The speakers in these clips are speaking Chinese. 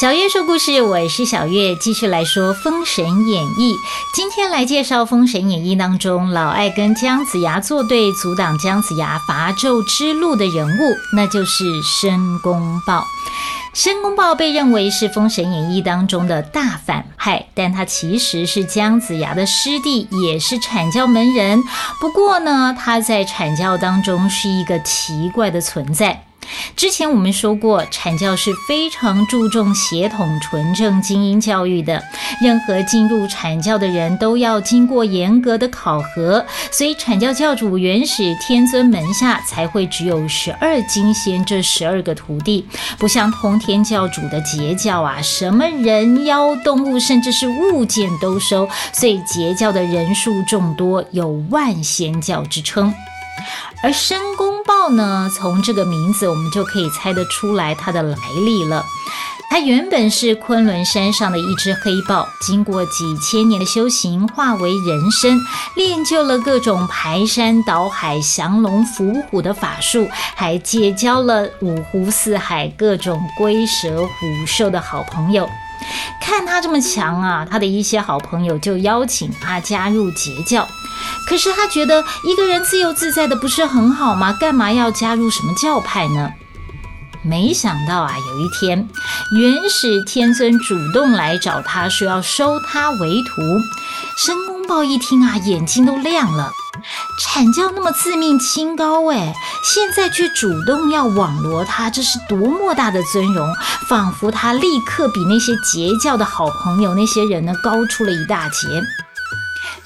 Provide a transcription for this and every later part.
小月说故事，我是小月，继续来说《封神演义》。今天来介绍《封神演义》当中老爱跟姜子牙作对，阻挡姜子牙伐纣之路的人物，那就是申公豹。申公豹被认为是《封神演义》当中的大反派，但他其实是姜子牙的师弟，也是阐教门人。不过呢，他在阐教当中是一个奇怪的存在。之前我们说过，阐教是非常注重血统纯正、精英教育的。任何进入阐教的人都要经过严格的考核，所以阐教教主元始天尊门下才会只有十二金仙这十二个徒弟，不像通天教主的截教啊，什么人妖、动物，甚至是物件都收，所以截教的人数众多，有万仙教之称。而申公豹呢？从这个名字，我们就可以猜得出来它的来历了。它原本是昆仑山上的一只黑豹，经过几千年的修行，化为人身，练就了各种排山倒海、降龙伏虎的法术，还结交了五湖四海各种龟蛇虎兽的好朋友。看他这么强啊，他的一些好朋友就邀请他加入截教。可是他觉得一个人自由自在的不是很好吗？干嘛要加入什么教派呢？没想到啊，有一天，元始天尊主动来找他说要收他为徒。申公豹一听啊，眼睛都亮了。阐教那么自命清高，哎，现在却主动要网罗他，这是多么大的尊荣！仿佛他立刻比那些截教的好朋友那些人呢高出了一大截。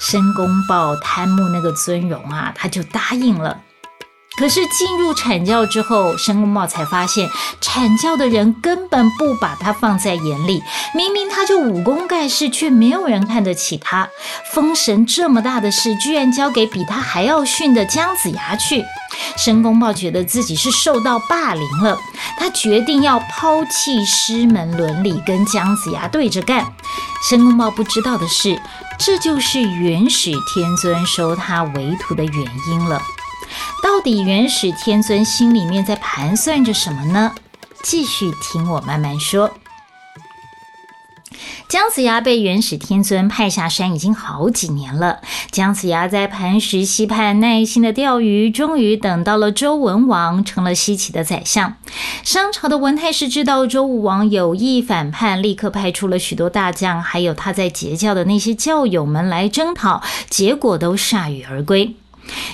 申公豹贪慕那个尊荣啊，他就答应了。可是进入阐教之后，申公豹才发现，阐教的人根本不把他放在眼里。明明他就武功盖世，却没有人看得起他。封神这么大的事，居然交给比他还要逊的姜子牙去。申公豹觉得自己是受到霸凌了，他决定要抛弃师门伦理，跟姜子牙对着干。申公豹不知道的是，这就是元始天尊收他为徒的原因了。到底元始天尊心里面在盘算着什么呢？继续听我慢慢说。姜子牙被元始天尊派下山已经好几年了。姜子牙在磐石溪畔耐心的钓鱼，终于等到了周文王，成了西岐的宰相。商朝的文太师知道周武王有意反叛，立刻派出了许多大将，还有他在截教的那些教友们来征讨，结果都铩羽而归。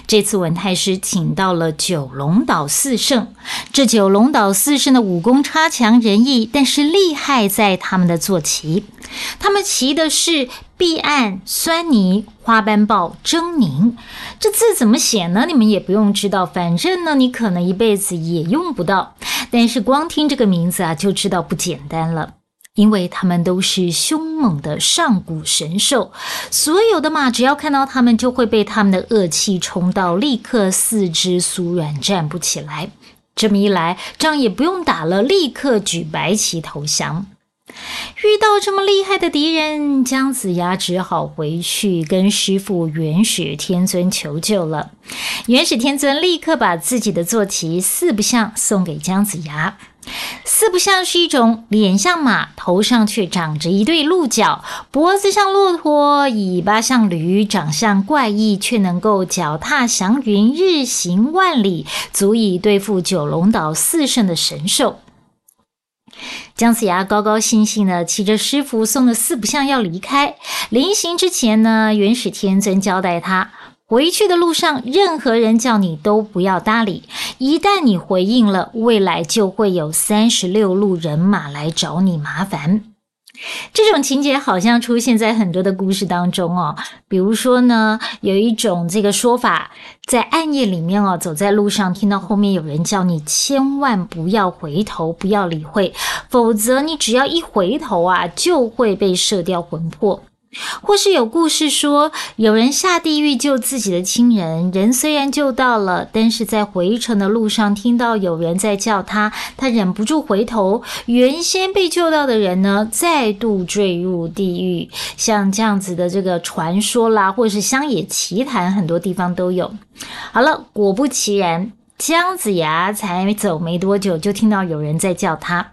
这次文太师请到了九龙岛四圣，这九龙岛四圣的武功差强人意，但是厉害在他们的坐骑，他们骑的是碧岸酸泥花斑豹狰狞。这字怎么写呢？你们也不用知道，反正呢，你可能一辈子也用不到，但是光听这个名字啊，就知道不简单了。因为他们都是凶猛的上古神兽，所有的马只要看到他们，就会被他们的恶气冲到，立刻四肢酥软，站不起来。这么一来，仗也不用打了，立刻举白旗投降。遇到这么厉害的敌人，姜子牙只好回去跟师傅元始天尊求救了。元始天尊立刻把自己的坐骑四不像送给姜子牙。四不像是一种脸像马，头上却长着一对鹿角，脖子像骆驼，尾巴像驴，长相怪异，却能够脚踏祥云，日行万里，足以对付九龙岛四圣的神兽。姜子牙高高兴兴的骑着师傅送的四不像要离开，临行之前呢，元始天尊交代他。回去的路上，任何人叫你都不要搭理。一旦你回应了，未来就会有三十六路人马来找你麻烦。这种情节好像出现在很多的故事当中哦。比如说呢，有一种这个说法，在暗夜里面哦，走在路上，听到后面有人叫你，千万不要回头，不要理会，否则你只要一回头啊，就会被射掉魂魄。或是有故事说，有人下地狱救自己的亲人，人虽然救到了，但是在回程的路上听到有人在叫他，他忍不住回头，原先被救到的人呢，再度坠入地狱。像这样子的这个传说啦，或是乡野奇谈，很多地方都有。好了，果不其然。姜子牙才走没多久，就听到有人在叫他。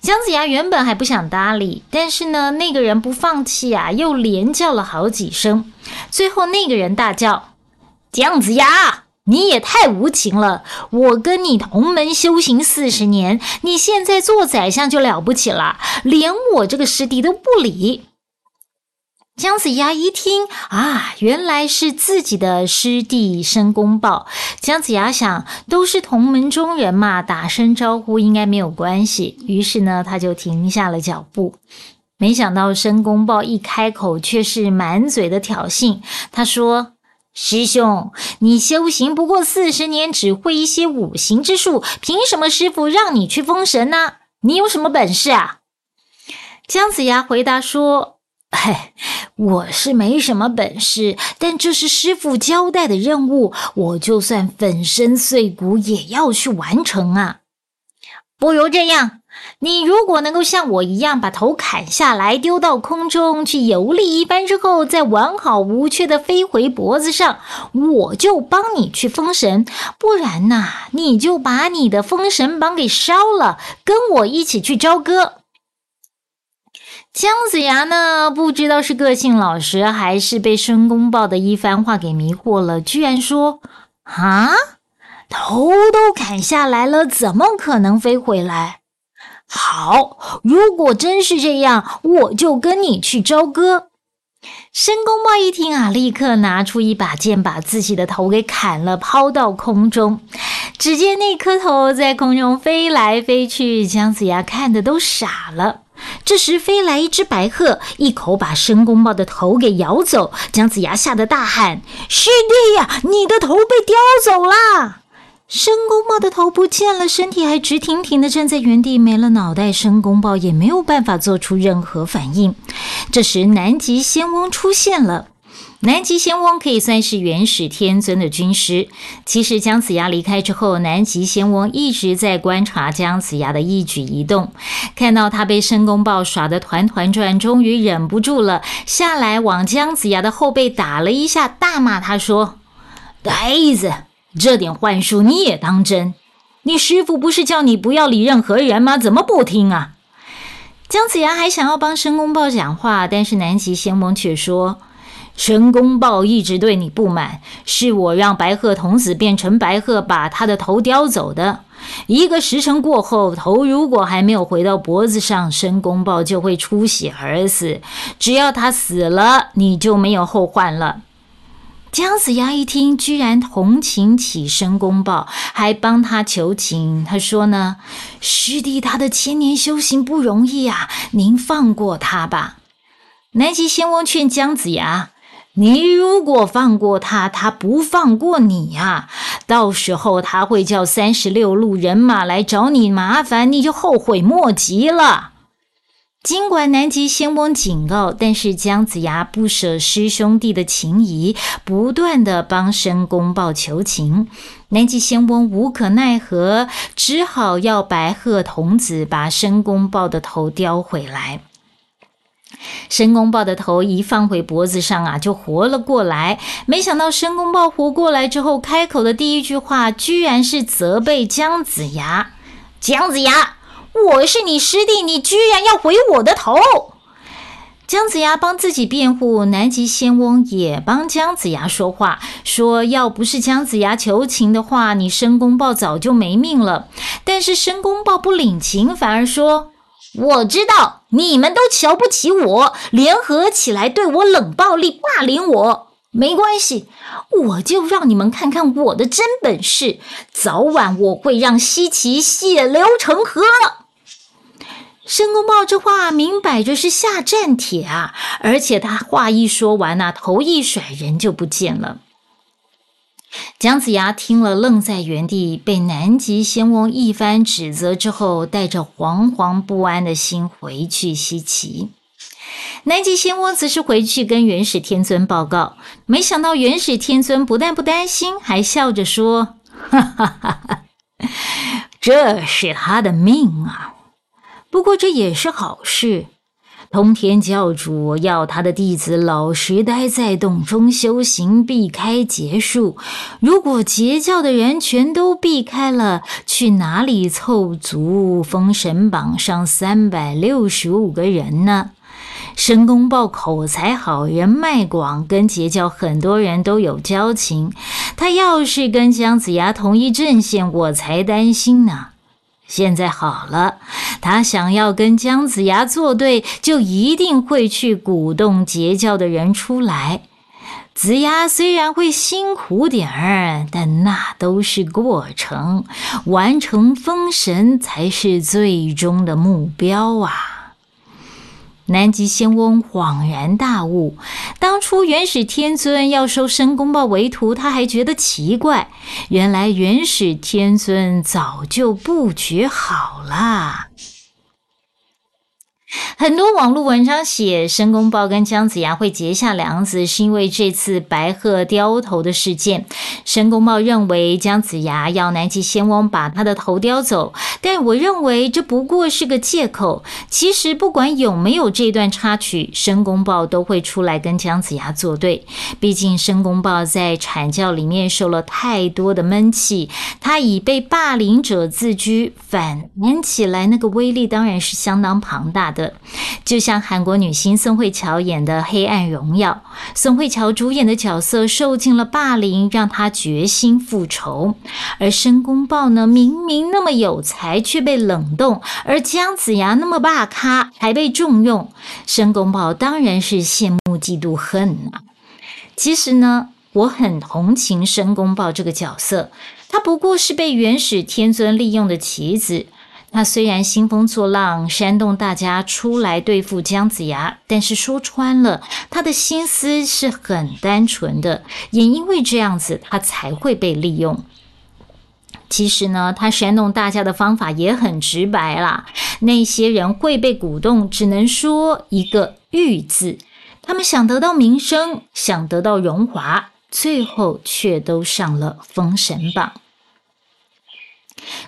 姜子牙原本还不想搭理，但是呢，那个人不放弃啊，又连叫了好几声。最后，那个人大叫：“姜子牙，你也太无情了！我跟你同门修行四十年，你现在做宰相就了不起了，连我这个师弟都不理。”姜子牙一听啊，原来是自己的师弟申公豹。姜子牙想，都是同门中人嘛，打声招呼应该没有关系。于是呢，他就停下了脚步。没想到申公豹一开口，却是满嘴的挑衅。他说：“师兄，你修行不过四十年，只会一些五行之术，凭什么师傅让你去封神呢？你有什么本事啊？”姜子牙回答说。嘿，我是没什么本事，但这是师傅交代的任务，我就算粉身碎骨也要去完成啊！不如这样，你如果能够像我一样把头砍下来，丢到空中去游历一番之后，再完好无缺的飞回脖子上，我就帮你去封神；不然呐，你就把你的封神榜给烧了，跟我一起去朝歌。姜子牙呢？不知道是个性老实，还是被申公豹的一番话给迷惑了，居然说：“啊，头都砍下来了，怎么可能飞回来？好，如果真是这样，我就跟你去朝歌。”申公豹一听啊，立刻拿出一把剑，把自己的头给砍了，抛到空中。只见那颗头在空中飞来飞去，姜子牙看的都傻了。这时飞来一只白鹤，一口把申公豹的头给咬走。姜子牙吓得大喊：“师弟呀，你的头被叼走啦！”申公豹的头不见了，身体还直挺挺的站在原地，没了脑袋。申公豹也没有办法做出任何反应。这时南极仙翁出现了。南极仙翁可以算是元始天尊的军师。其实姜子牙离开之后，南极仙翁一直在观察姜子牙的一举一动。看到他被申公豹耍得团团转，终于忍不住了，下来往姜子牙的后背打了一下，大骂他说：“呆子，这点幻术你也当真？你师傅不是叫你不要理任何人吗？怎么不听啊？”姜子牙还想要帮申公豹讲话，但是南极仙翁却说。申公豹一直对你不满，是我让白鹤童子变成白鹤，把他的头叼走的。一个时辰过后，头如果还没有回到脖子上，申公豹就会出血而死。只要他死了，你就没有后患了。姜子牙一听，居然同情起申公豹，还帮他求情。他说呢：“师弟他的千年修行不容易啊，您放过他吧。”南极仙翁劝姜子牙。你如果放过他，他不放过你呀！到时候他会叫三十六路人马来找你麻烦，你就后悔莫及了。尽管南极仙翁警告，但是姜子牙不舍师兄弟的情谊，不断的帮申公豹求情。南极仙翁无可奈何，只好要白鹤童子把申公豹的头叼回来。申公豹的头一放回脖子上啊，就活了过来。没想到申公豹活过来之后，开口的第一句话居然是责备姜子牙：“姜子牙，我是你师弟，你居然要毁我的头！”姜子牙帮自己辩护，南极仙翁也帮姜子牙说话，说要不是姜子牙求情的话，你申公豹早就没命了。但是申公豹不领情，反而说。我知道你们都瞧不起我，联合起来对我冷暴力霸凌我。没关系，我就让你们看看我的真本事。早晚我会让西岐血流成河。申公豹这话明摆着是下战帖啊！而且他话一说完呐，头一甩，人就不见了。姜子牙听了，愣在原地，被南极仙翁一番指责之后，带着惶惶不安的心回去西岐。南极仙翁则是回去跟元始天尊报告，没想到元始天尊不但不担心，还笑着说：“哈哈哈哈，这是他的命啊！不过这也是好事，通天教主要他的弟子老实待在洞中修行，避开劫数。如果截教的人全都避开了，去哪里凑足封神榜上三百六十五个人呢？申公豹口才好，人脉广，跟截教很多人都有交情。他要是跟姜子牙同一阵线，我才担心呢。现在好了，他想要跟姜子牙作对，就一定会去鼓动截教的人出来。子牙虽然会辛苦点儿，但那都是过程，完成封神才是最终的目标啊！南极仙翁恍然大悟，当初元始天尊要收申公豹为徒，他还觉得奇怪。原来元始天尊早就布局好了。很多网络文章写申公豹跟姜子牙会结下梁子，是因为这次白鹤雕头的事件。申公豹认为姜子牙要南极仙翁把他的头叼走，但我认为这不过是个借口。其实不管有没有这段插曲，申公豹都会出来跟姜子牙作对。毕竟申公豹在阐教里面受了太多的闷气，他以被霸凌者自居，反弹起来那个威力当然是相当庞大的。的就像韩国女星宋慧乔演的《黑暗荣耀》，宋慧乔主演的角色受尽了霸凌，让她决心复仇。而申公豹呢，明明那么有才，却被冷冻；而姜子牙那么霸咖，还被重用。申公豹当然是羡慕、嫉妒、恨啊！其实呢，我很同情申公豹这个角色，他不过是被元始天尊利用的棋子。他虽然兴风作浪，煽动大家出来对付姜子牙，但是说穿了，他的心思是很单纯的。也因为这样子，他才会被利用。其实呢，他煽动大家的方法也很直白啦。那些人会被鼓动，只能说一个“欲”字。他们想得到名声，想得到荣华，最后却都上了封神榜。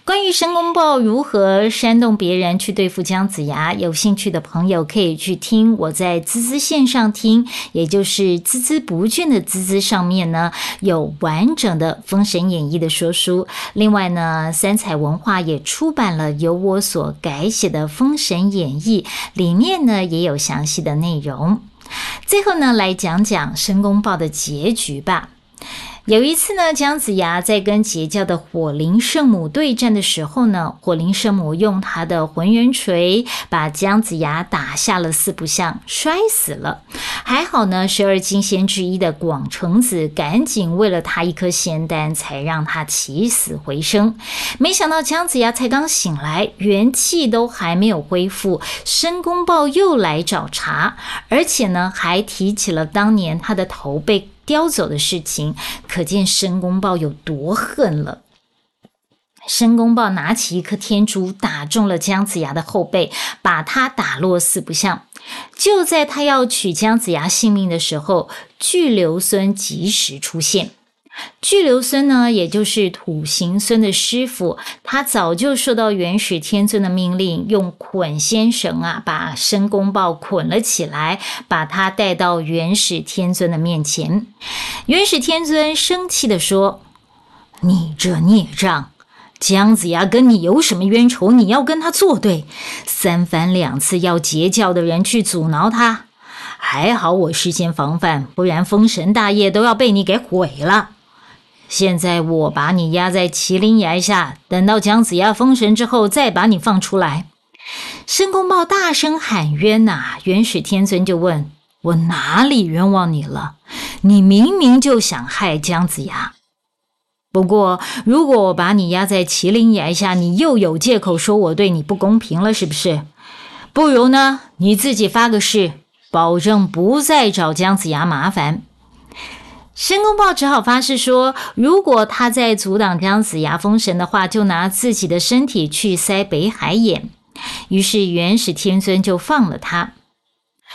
关于申公豹如何煽动别人去对付姜子牙，有兴趣的朋友可以去听我在滋滋线上听，也就是孜孜不倦的滋滋上面呢有完整的《封神演义》的说书。另外呢，三彩文化也出版了由我所改写的《封神演义》，里面呢也有详细的内容。最后呢，来讲讲申公豹的结局吧。有一次呢，姜子牙在跟截教的火灵圣母对战的时候呢，火灵圣母用他的浑元锤把姜子牙打下了四不像，摔死了。还好呢，十二金仙之一的广成子赶紧喂了他一颗仙丹，才让他起死回生。没想到姜子牙才刚醒来，元气都还没有恢复，申公豹又来找茬，而且呢，还提起了当年他的头被。叼走的事情，可见申公豹有多恨了。申公豹拿起一颗天珠，打中了姜子牙的后背，把他打落四不像。就在他要取姜子牙性命的时候，巨留孙及时出现。巨留孙呢，也就是土行孙的师傅，他早就受到元始天尊的命令，用捆仙绳啊，把申公豹捆了起来，把他带到元始天尊的面前。元始天尊生气地说：“你这孽障，姜子牙跟你有什么冤仇？你要跟他作对，三番两次要截教的人去阻挠他，还好我事先防范，不然封神大业都要被你给毁了。”现在我把你压在麒麟崖下，等到姜子牙封神之后，再把你放出来。申公豹大声喊冤呐！元始天尊就问我哪里冤枉你了？你明明就想害姜子牙。不过如果我把你压在麒麟崖下，你又有借口说我对你不公平了，是不是？不如呢，你自己发个誓，保证不再找姜子牙麻烦。申公豹只好发誓说，如果他再阻挡姜子牙封神的话，就拿自己的身体去塞北海眼。于是元始天尊就放了他。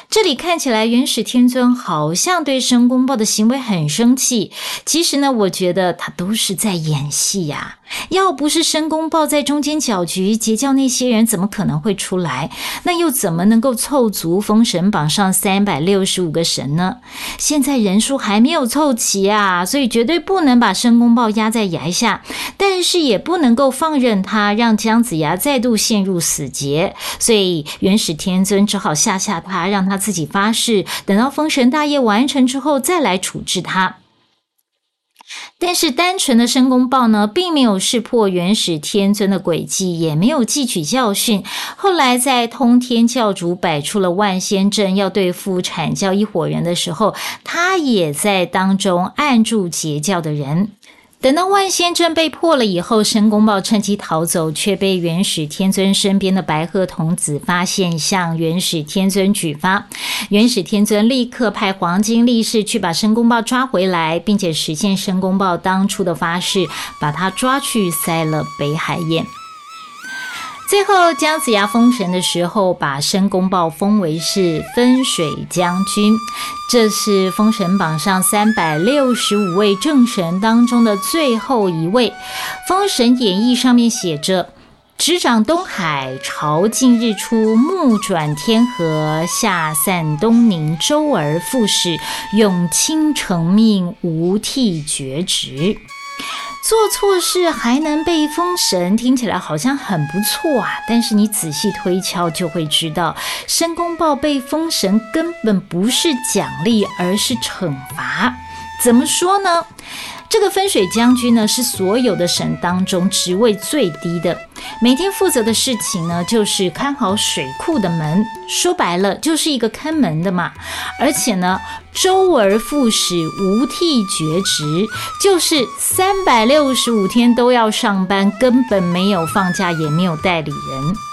这里看起来元始天尊好像对申公豹的行为很生气，其实呢，我觉得他都是在演戏呀。要不是申公豹在中间搅局，截教那些人怎么可能会出来？那又怎么能够凑足封神榜上三百六十五个神呢？现在人数还没有凑齐啊，所以绝对不能把申公豹压在崖下，但是也不能够放任他，让姜子牙再度陷入死结。所以元始天尊只好吓吓他，让他自己发誓，等到封神大业完成之后再来处置他。但是单纯的申公豹呢，并没有识破元始天尊的诡计，也没有汲取教训。后来在通天教主摆出了万仙阵要对付阐教一伙人的时候，他也在当中按住截教的人。等到万仙阵被破了以后，申公豹趁机逃走，却被元始天尊身边的白鹤童子发现，向元始天尊举发。元始天尊立刻派黄金力士去把申公豹抓回来，并且实现申公豹当初的发誓，把他抓去塞了北海堰。最后，姜子牙封神的时候，把申公豹封为是分水将军，这是封神榜上三百六十五位正神当中的最后一位。《封神演义》上面写着：“执掌东海，朝尽日出，暮转天河，下散东宁，周而复始，永倾成命，无替绝职。”做错事还能被封神，听起来好像很不错啊！但是你仔细推敲就会知道，申公豹被封神根本不是奖励，而是惩罚。怎么说呢？这个分水将军呢，是所有的省当中职位最低的，每天负责的事情呢，就是看好水库的门，说白了就是一个看门的嘛。而且呢，周而复始，无替绝职，就是三百六十五天都要上班，根本没有放假，也没有代理人。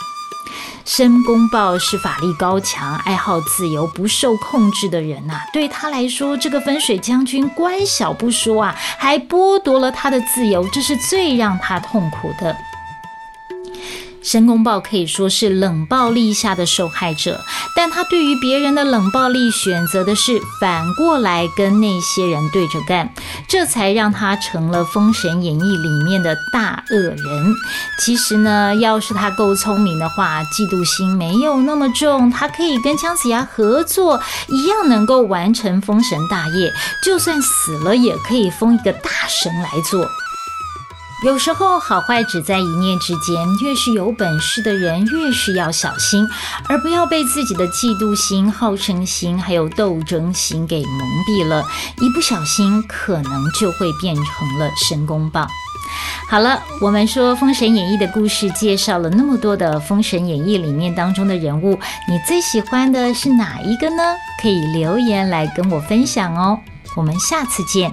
申公豹是法力高强、爱好自由、不受控制的人呐。对他来说，这个分水将军官小不说啊，还剥夺了他的自由，这是最让他痛苦的。申公豹可以说是冷暴力下的受害者，但他对于别人的冷暴力选择的是反过来跟那些人对着干，这才让他成了《封神演义》里面的大恶人。其实呢，要是他够聪明的话，嫉妒心没有那么重，他可以跟姜子牙合作，一样能够完成封神大业，就算死了也可以封一个大神来做。有时候好坏只在一念之间，越是有本事的人，越是要小心，而不要被自己的嫉妒心、好胜心还有斗争心给蒙蔽了。一不小心，可能就会变成了申公豹。好了，我们说《封神演义》的故事介绍了那么多的《封神演义》里面当中的人物，你最喜欢的是哪一个呢？可以留言来跟我分享哦。我们下次见。